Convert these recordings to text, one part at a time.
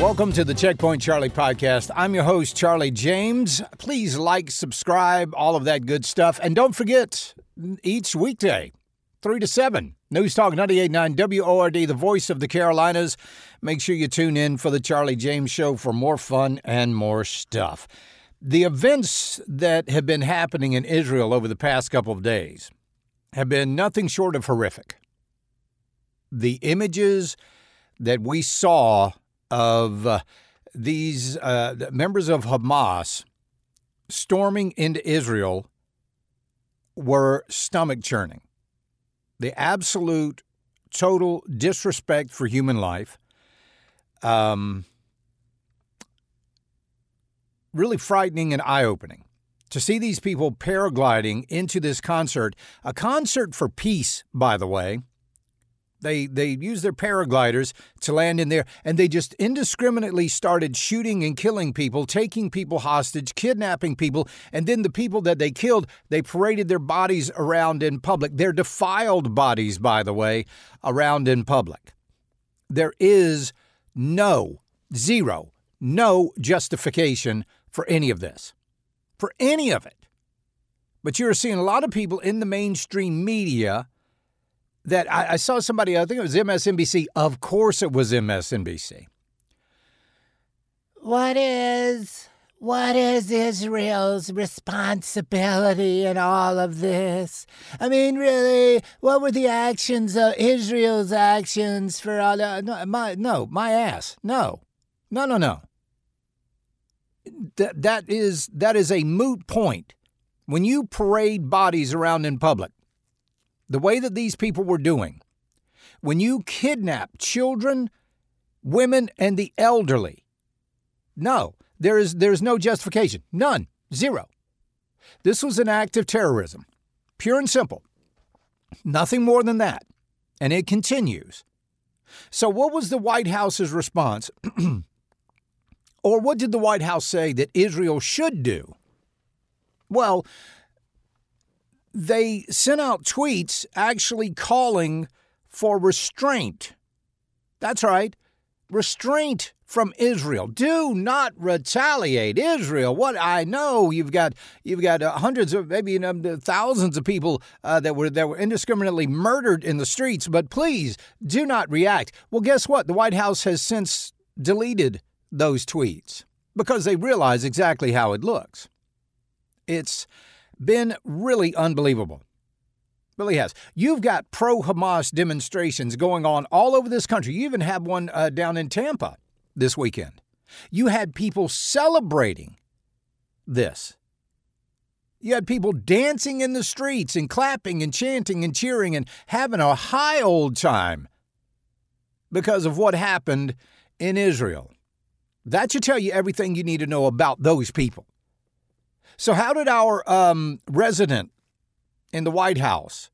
Welcome to the Checkpoint Charlie podcast. I'm your host, Charlie James. Please like, subscribe, all of that good stuff. And don't forget, each weekday, 3 to 7, News Talk 98.9 WORD, the voice of the Carolinas. Make sure you tune in for the Charlie James Show for more fun and more stuff. The events that have been happening in Israel over the past couple of days have been nothing short of horrific. The images that we saw of uh, these uh, members of Hamas storming into Israel were stomach churning. The absolute total disrespect for human life. Um, really frightening and eye opening to see these people paragliding into this concert, a concert for peace, by the way. They they used their paragliders to land in there, and they just indiscriminately started shooting and killing people, taking people hostage, kidnapping people, and then the people that they killed, they paraded their bodies around in public. Their defiled bodies, by the way, around in public. There is no zero, no justification for any of this, for any of it. But you're seeing a lot of people in the mainstream media that I, I saw somebody, I think it was MSNBC. Of course, it was MSNBC. What is what is Israel's responsibility in all of this? I mean, really, what were the actions of Israel's actions for all? Uh, no, my no, my ass. No, no, no, no. That that is that is a moot point. When you parade bodies around in public, the way that these people were doing, when you kidnap children, women, and the elderly, no, there is there's no justification. None. Zero. This was an act of terrorism. Pure and simple. Nothing more than that. And it continues. So, what was the White House's response? or what did the White House say that Israel should do? Well, they sent out tweets actually calling for restraint. That's right, restraint from Israel. Do not retaliate, Israel. What I know, you've got you've got uh, hundreds of maybe you know, thousands of people uh, that were that were indiscriminately murdered in the streets. But please do not react. Well, guess what? The White House has since deleted those tweets because they realize exactly how it looks. It's been really unbelievable. Really has. You've got pro Hamas demonstrations going on all over this country. You even had one uh, down in Tampa this weekend. You had people celebrating this. You had people dancing in the streets and clapping and chanting and cheering and having a high old time because of what happened in Israel. That should tell you everything you need to know about those people. So, how did our um, resident in the White House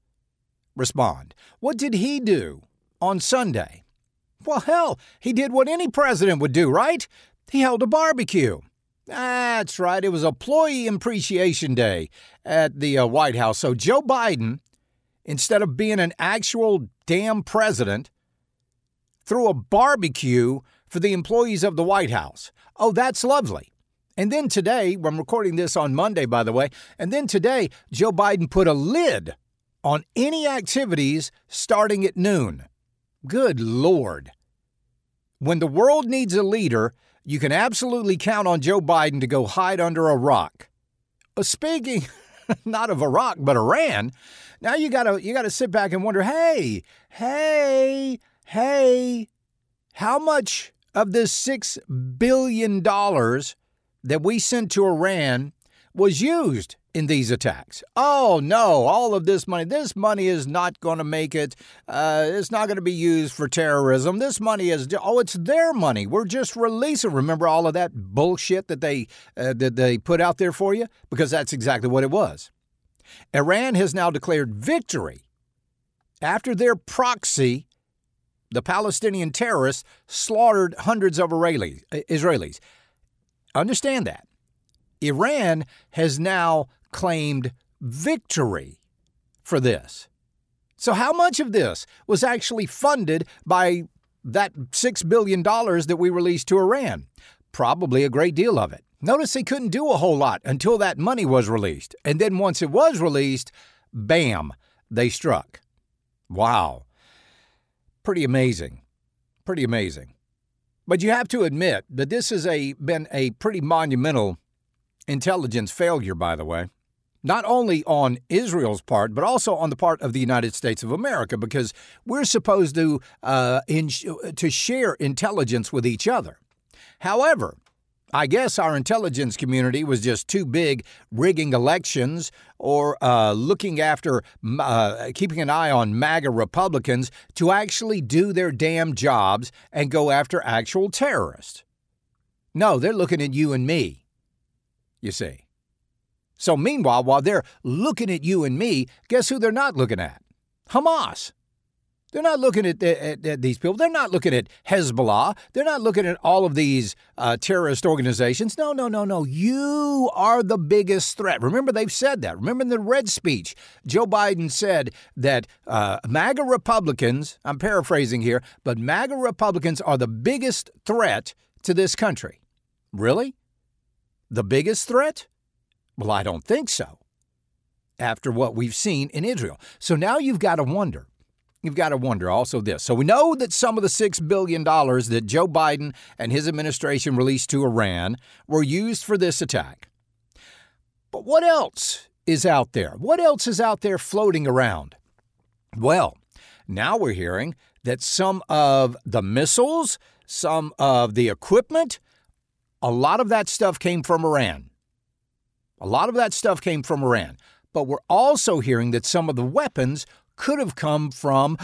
respond? What did he do on Sunday? Well, hell, he did what any president would do, right? He held a barbecue. That's right. It was Employee Appreciation Day at the uh, White House. So Joe Biden, instead of being an actual damn president, threw a barbecue for the employees of the White House. Oh, that's lovely. And then today, I'm recording this on Monday, by the way, and then today, Joe Biden put a lid on any activities starting at noon. Good Lord. When the world needs a leader, you can absolutely count on Joe Biden to go hide under a rock. Uh, speaking not of Iraq, but Iran, now you gotta you gotta sit back and wonder, hey, hey, hey, how much of this six billion dollars that we sent to Iran was used in these attacks. Oh no, all of this money, this money is not going to make it. Uh, it's not going to be used for terrorism. This money is oh, it's their money. We're just releasing. Remember all of that bullshit that they uh, that they put out there for you because that's exactly what it was. Iran has now declared victory after their proxy, the Palestinian terrorists, slaughtered hundreds of Israelis. Understand that. Iran has now claimed victory for this. So, how much of this was actually funded by that $6 billion that we released to Iran? Probably a great deal of it. Notice they couldn't do a whole lot until that money was released. And then once it was released, bam, they struck. Wow. Pretty amazing. Pretty amazing. But you have to admit that this has a, been a pretty monumental intelligence failure, by the way not only on Israel's part, but also on the part of the United States of America, because we're supposed to uh, in, to share intelligence with each other. However, I guess our intelligence community was just too big rigging elections or uh, looking after, uh, keeping an eye on MAGA Republicans to actually do their damn jobs and go after actual terrorists. No, they're looking at you and me, you see. So, meanwhile, while they're looking at you and me, guess who they're not looking at? Hamas. They're not looking at, at, at these people. They're not looking at Hezbollah. They're not looking at all of these uh, terrorist organizations. No, no, no, no. You are the biggest threat. Remember, they've said that. Remember in the red speech, Joe Biden said that uh, MAGA Republicans, I'm paraphrasing here, but MAGA Republicans are the biggest threat to this country. Really? The biggest threat? Well, I don't think so. After what we've seen in Israel. So now you've got to wonder. You've got to wonder also this. So we know that some of the $6 billion that Joe Biden and his administration released to Iran were used for this attack. But what else is out there? What else is out there floating around? Well, now we're hearing that some of the missiles, some of the equipment, a lot of that stuff came from Iran. A lot of that stuff came from Iran. But we're also hearing that some of the weapons could have come from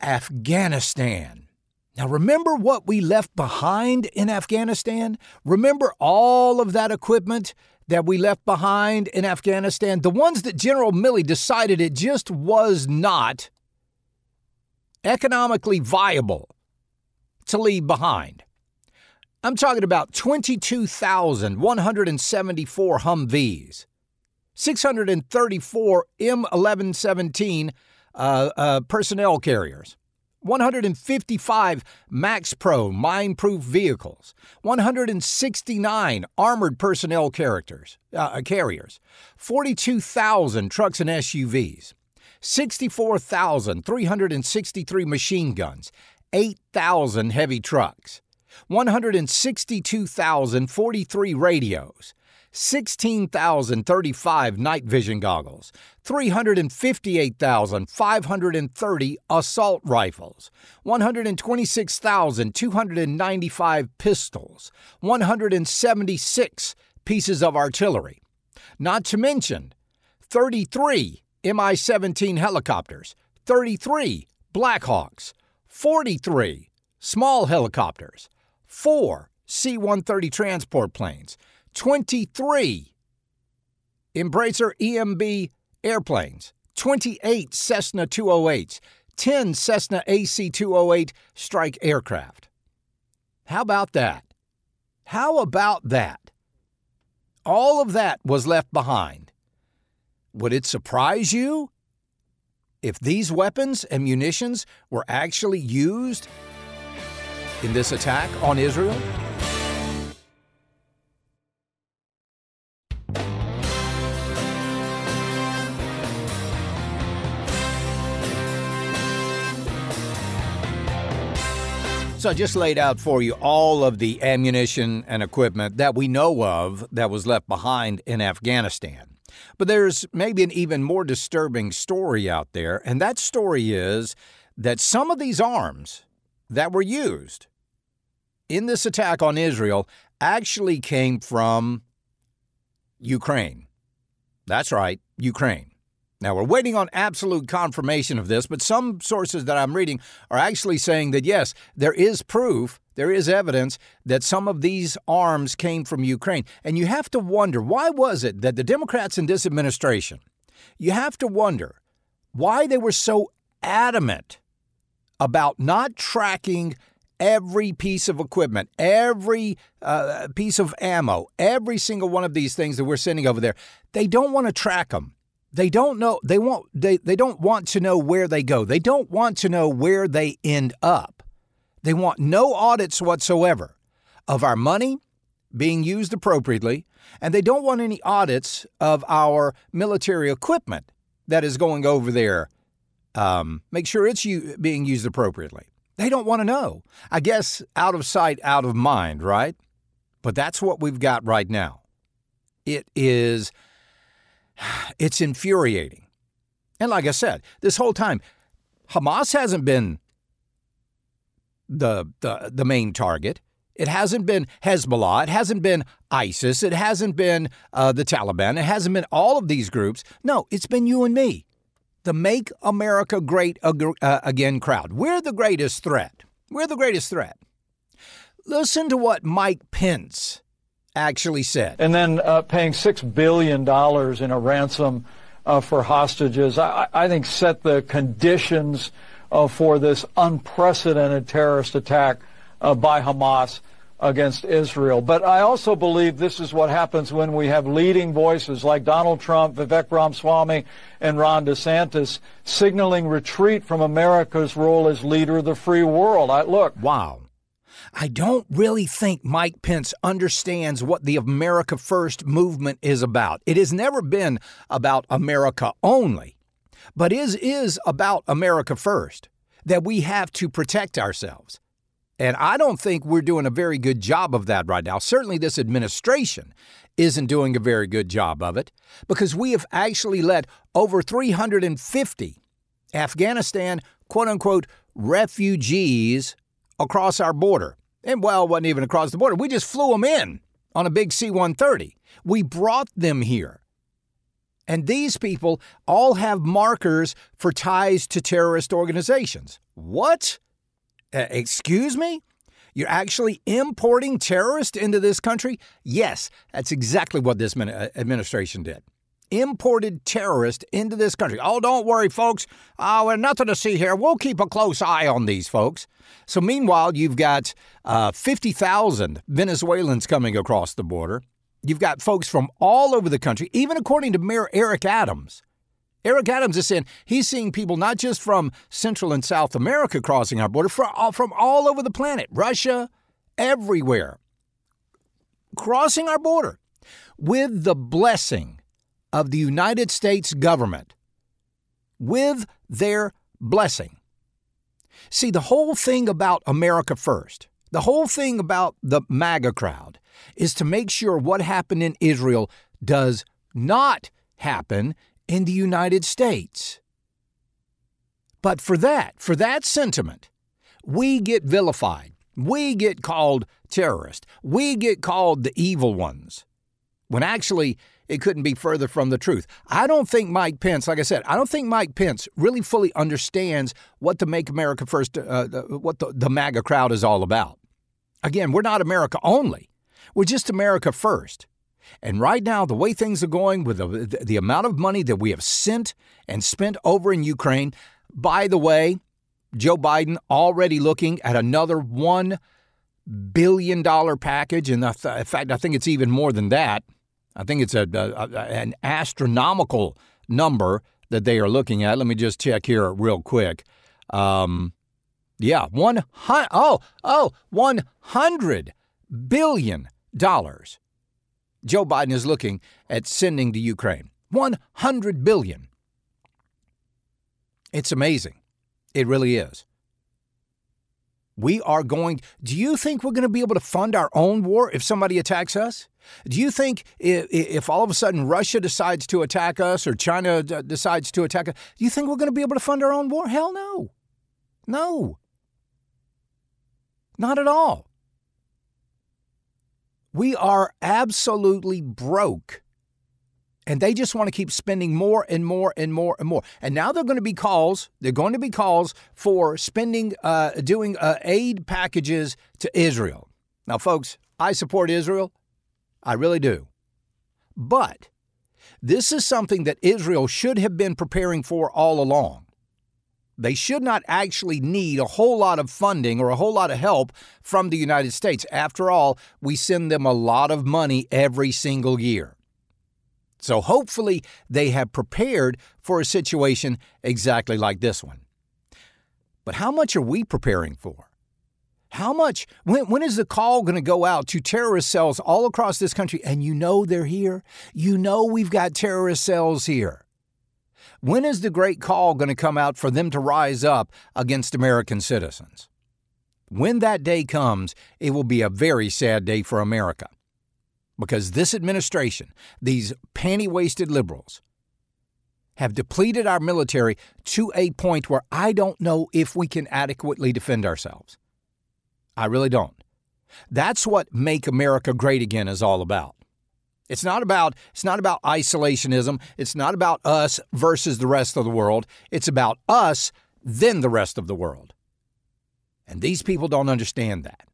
Afghanistan. Now, remember what we left behind in Afghanistan? Remember all of that equipment that we left behind in Afghanistan? The ones that General Milley decided it just was not economically viable to leave behind. I'm talking about 22,174 Humvees, 634 M1117 uh, uh, personnel carriers, 155 MaxxPro mine proof vehicles, 169 armored personnel characters, uh, carriers, 42,000 trucks and SUVs, 64,363 machine guns, 8,000 heavy trucks. 162,043 radios, 16,035 night vision goggles, 358,530 assault rifles, 126,295 pistols, 176 pieces of artillery, not to mention 33 Mi 17 helicopters, 33 Blackhawks, 43 small helicopters, four C 130 transport planes, 23 Embraer EMB airplanes, 28 Cessna 208s, 10 Cessna AC 208 strike aircraft. How about that? How about that? All of that was left behind. Would it surprise you if these weapons and munitions were actually used in this attack on Israel? So I just laid out for you all of the ammunition and equipment that we know of that was left behind in Afghanistan. But there's maybe an even more disturbing story out there, and that story is that some of these arms that were used in this attack on Israel actually came from Ukraine. That's right, Ukraine. Now, we're waiting on absolute confirmation of this, but some sources that I'm reading are actually saying that yes, there is proof, there is evidence that some of these arms came from Ukraine. And you have to wonder why was it that the Democrats in this administration, you have to wonder why they were so adamant about not tracking every piece of equipment, every uh, piece of ammo, every single one of these things that we're sending over there. They don't want to track them. They don't know. They won't. They they don't want to know where they go. They don't want to know where they end up. They want no audits whatsoever of our money being used appropriately, and they don't want any audits of our military equipment that is going over there. Um, make sure it's u- being used appropriately. They don't want to know. I guess out of sight, out of mind, right? But that's what we've got right now. It is, it's infuriating. And like I said, this whole time, Hamas hasn't been the, the, the main target. It hasn't been Hezbollah. It hasn't been ISIS. It hasn't been uh, the Taliban. It hasn't been all of these groups. No, it's been you and me, the Make America Great uh, Again crowd. We're the greatest threat. We're the greatest threat. Listen to what Mike Pence actually said. And then uh, paying $6 billion in a ransom uh, for hostages, I, I, think set the conditions uh, for this unprecedented terrorist attack uh, by Hamas against Israel. But I also believe this is what happens when we have leading voices like Donald Trump, Vivek Ramaswamy, and Ron DeSantis signaling retreat from America's role as leader of the free world. I, look. Wow. I don't really think Mike Pence understands what the America First movement is about. It has never been about America only, but is is about America First. That we have to protect ourselves. And I don't think we're doing a very good job of that right now. Certainly, this administration isn't doing a very good job of it because we have actually let over 350 Afghanistan, quote unquote, refugees across our border. And well, it wasn't even across the border. We just flew them in on a big C 130. We brought them here. And these people all have markers for ties to terrorist organizations. What? Uh, excuse me? You're actually importing terrorists into this country? Yes, that's exactly what this uh, administration did. Imported terrorist into this country. Oh, don't worry, folks. Oh, we're nothing to see here. We'll keep a close eye on these folks. So, meanwhile, you've got uh, 50,000 Venezuelans coming across the border. You've got folks from all over the country, even according to Mayor Eric Adams. Eric Adams is saying he's seeing people not just from Central and South America crossing our border, from all, from all over the planet, Russia, everywhere, crossing our border with the blessing of the United States government, with their blessing. See, the whole thing about America First, the whole thing about the MAGA crowd, is to make sure what happened in Israel does not happen in the United States. But for that, for that sentiment, we get vilified. We get called terrorists. We get called the evil ones. When actually, it couldn't be further from the truth. I don't think Mike Pence, like I said, I don't think Mike Pence really fully understands what the Make America First, uh, what the, the MAGA crowd is all about. Again, we're not America only, we're just America first. And right now, the way things are going with the, the, amount of money that we have sent and spent over in Ukraine, by the way, Joe Biden already looking at another $1 billion package. And in fact, I think it's even more than that. I think it's a, a, an astronomical number that they are looking at. Let me just check here real quick. Um, yeah, one hundred. Oh, oh, one hundred billion dollars. Joe Biden is looking at sending to Ukraine. One hundred billion. It's amazing. It really is we are going. Do you think we're going to be able to fund our own war if somebody attacks us? Do you think if, if all of a sudden Russia decides to attack us or China decides to attack us, do you think we're going to be able to fund our own war? Hell no. No. Not at all. We are absolutely broke and they just want to keep spending more and more and more and more. And now they're going to be calls. They're going to be calls for spending, uh, doing uh, aid packages to Israel. Now, folks, I support Israel. I really do. But this is something that Israel should have been preparing for all along. They should not actually need a whole lot of funding or a whole lot of help from the United States. After all, we send them a lot of money every single year. So hopefully they have prepared for a situation exactly like this one. But how much are we preparing for? How much? When, when is the call going to go out to terrorist cells all across this country? And you know they're here. You know we've got terrorist cells here. When is the great call going to come out for them to rise up against American citizens? When that day comes, it will be a very sad day for America. Because this administration, these panty waisted liberals, have depleted our military to a point where I don't know if we can adequately defend ourselves. I really don't. That's what Make America Great Again is all about. It's not about it's not about isolationism. It's not about us versus the rest of the world. It's about us then the rest of the world. And these people don't understand that.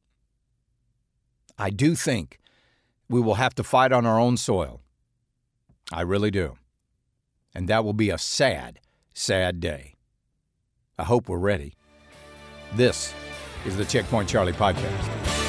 I do think we will have to fight on our own soil. I really do. And that will be a sad, sad day. I hope we're ready. This is the Checkpoint Charlie podcast.